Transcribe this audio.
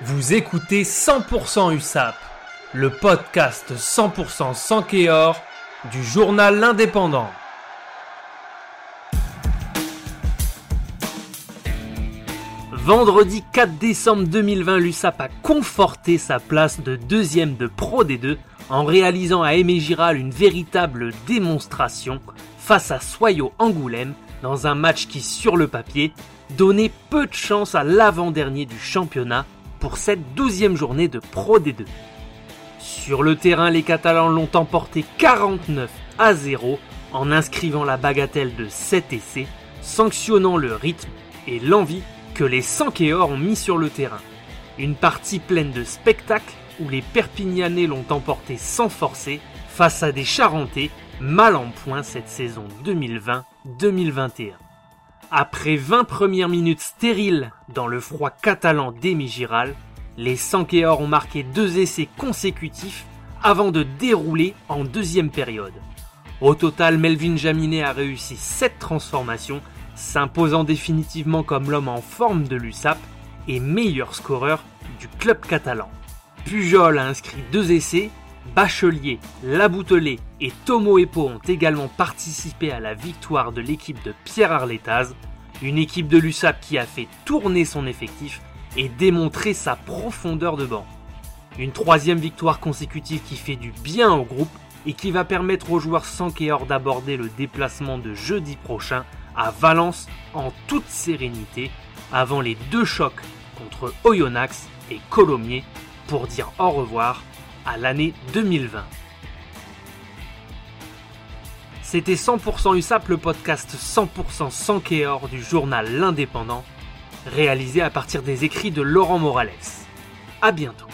Vous écoutez 100% USAP, le podcast 100% sans Kéor du journal L'Indépendant. Vendredi 4 décembre 2020, l'USAP a conforté sa place de deuxième de Pro D2 en réalisant à Aimé Giral une véritable démonstration face à Soyo Angoulême dans un match qui, sur le papier, donnait peu de chance à l'avant-dernier du championnat pour cette douzième journée de Pro D2. Sur le terrain, les Catalans l'ont emporté 49 à 0 en inscrivant la bagatelle de 7 essais, sanctionnant le rythme et l'envie que les Sankéors ont mis sur le terrain. Une partie pleine de spectacles où les Perpignanais l'ont emporté sans forcer face à des Charentais mal en point cette saison 2020-2021. Après 20 premières minutes stériles dans le froid catalan d'Emi-Giral, les Sankéors ont marqué deux essais consécutifs avant de dérouler en deuxième période. Au total, Melvin Jaminet a réussi 7 transformations, s'imposant définitivement comme l'homme en forme de l'USAP et meilleur scoreur du club catalan. Pujol a inscrit deux essais, Bachelier, Laboutelet et Tomo Epo ont également participé à la victoire de l'équipe de Pierre Arletaz, une équipe de l'USAP qui a fait tourner son effectif et démontrer sa profondeur de banc. Une troisième victoire consécutive qui fait du bien au groupe et qui va permettre aux joueurs sans Kéor d'aborder le déplacement de jeudi prochain à Valence en toute sérénité avant les deux chocs contre Oyonnax et Colomiers pour dire au revoir à l'année 2020. C'était 100% USAP, le podcast 100% sans Kéor du journal L'Indépendant, réalisé à partir des écrits de Laurent Morales. À bientôt.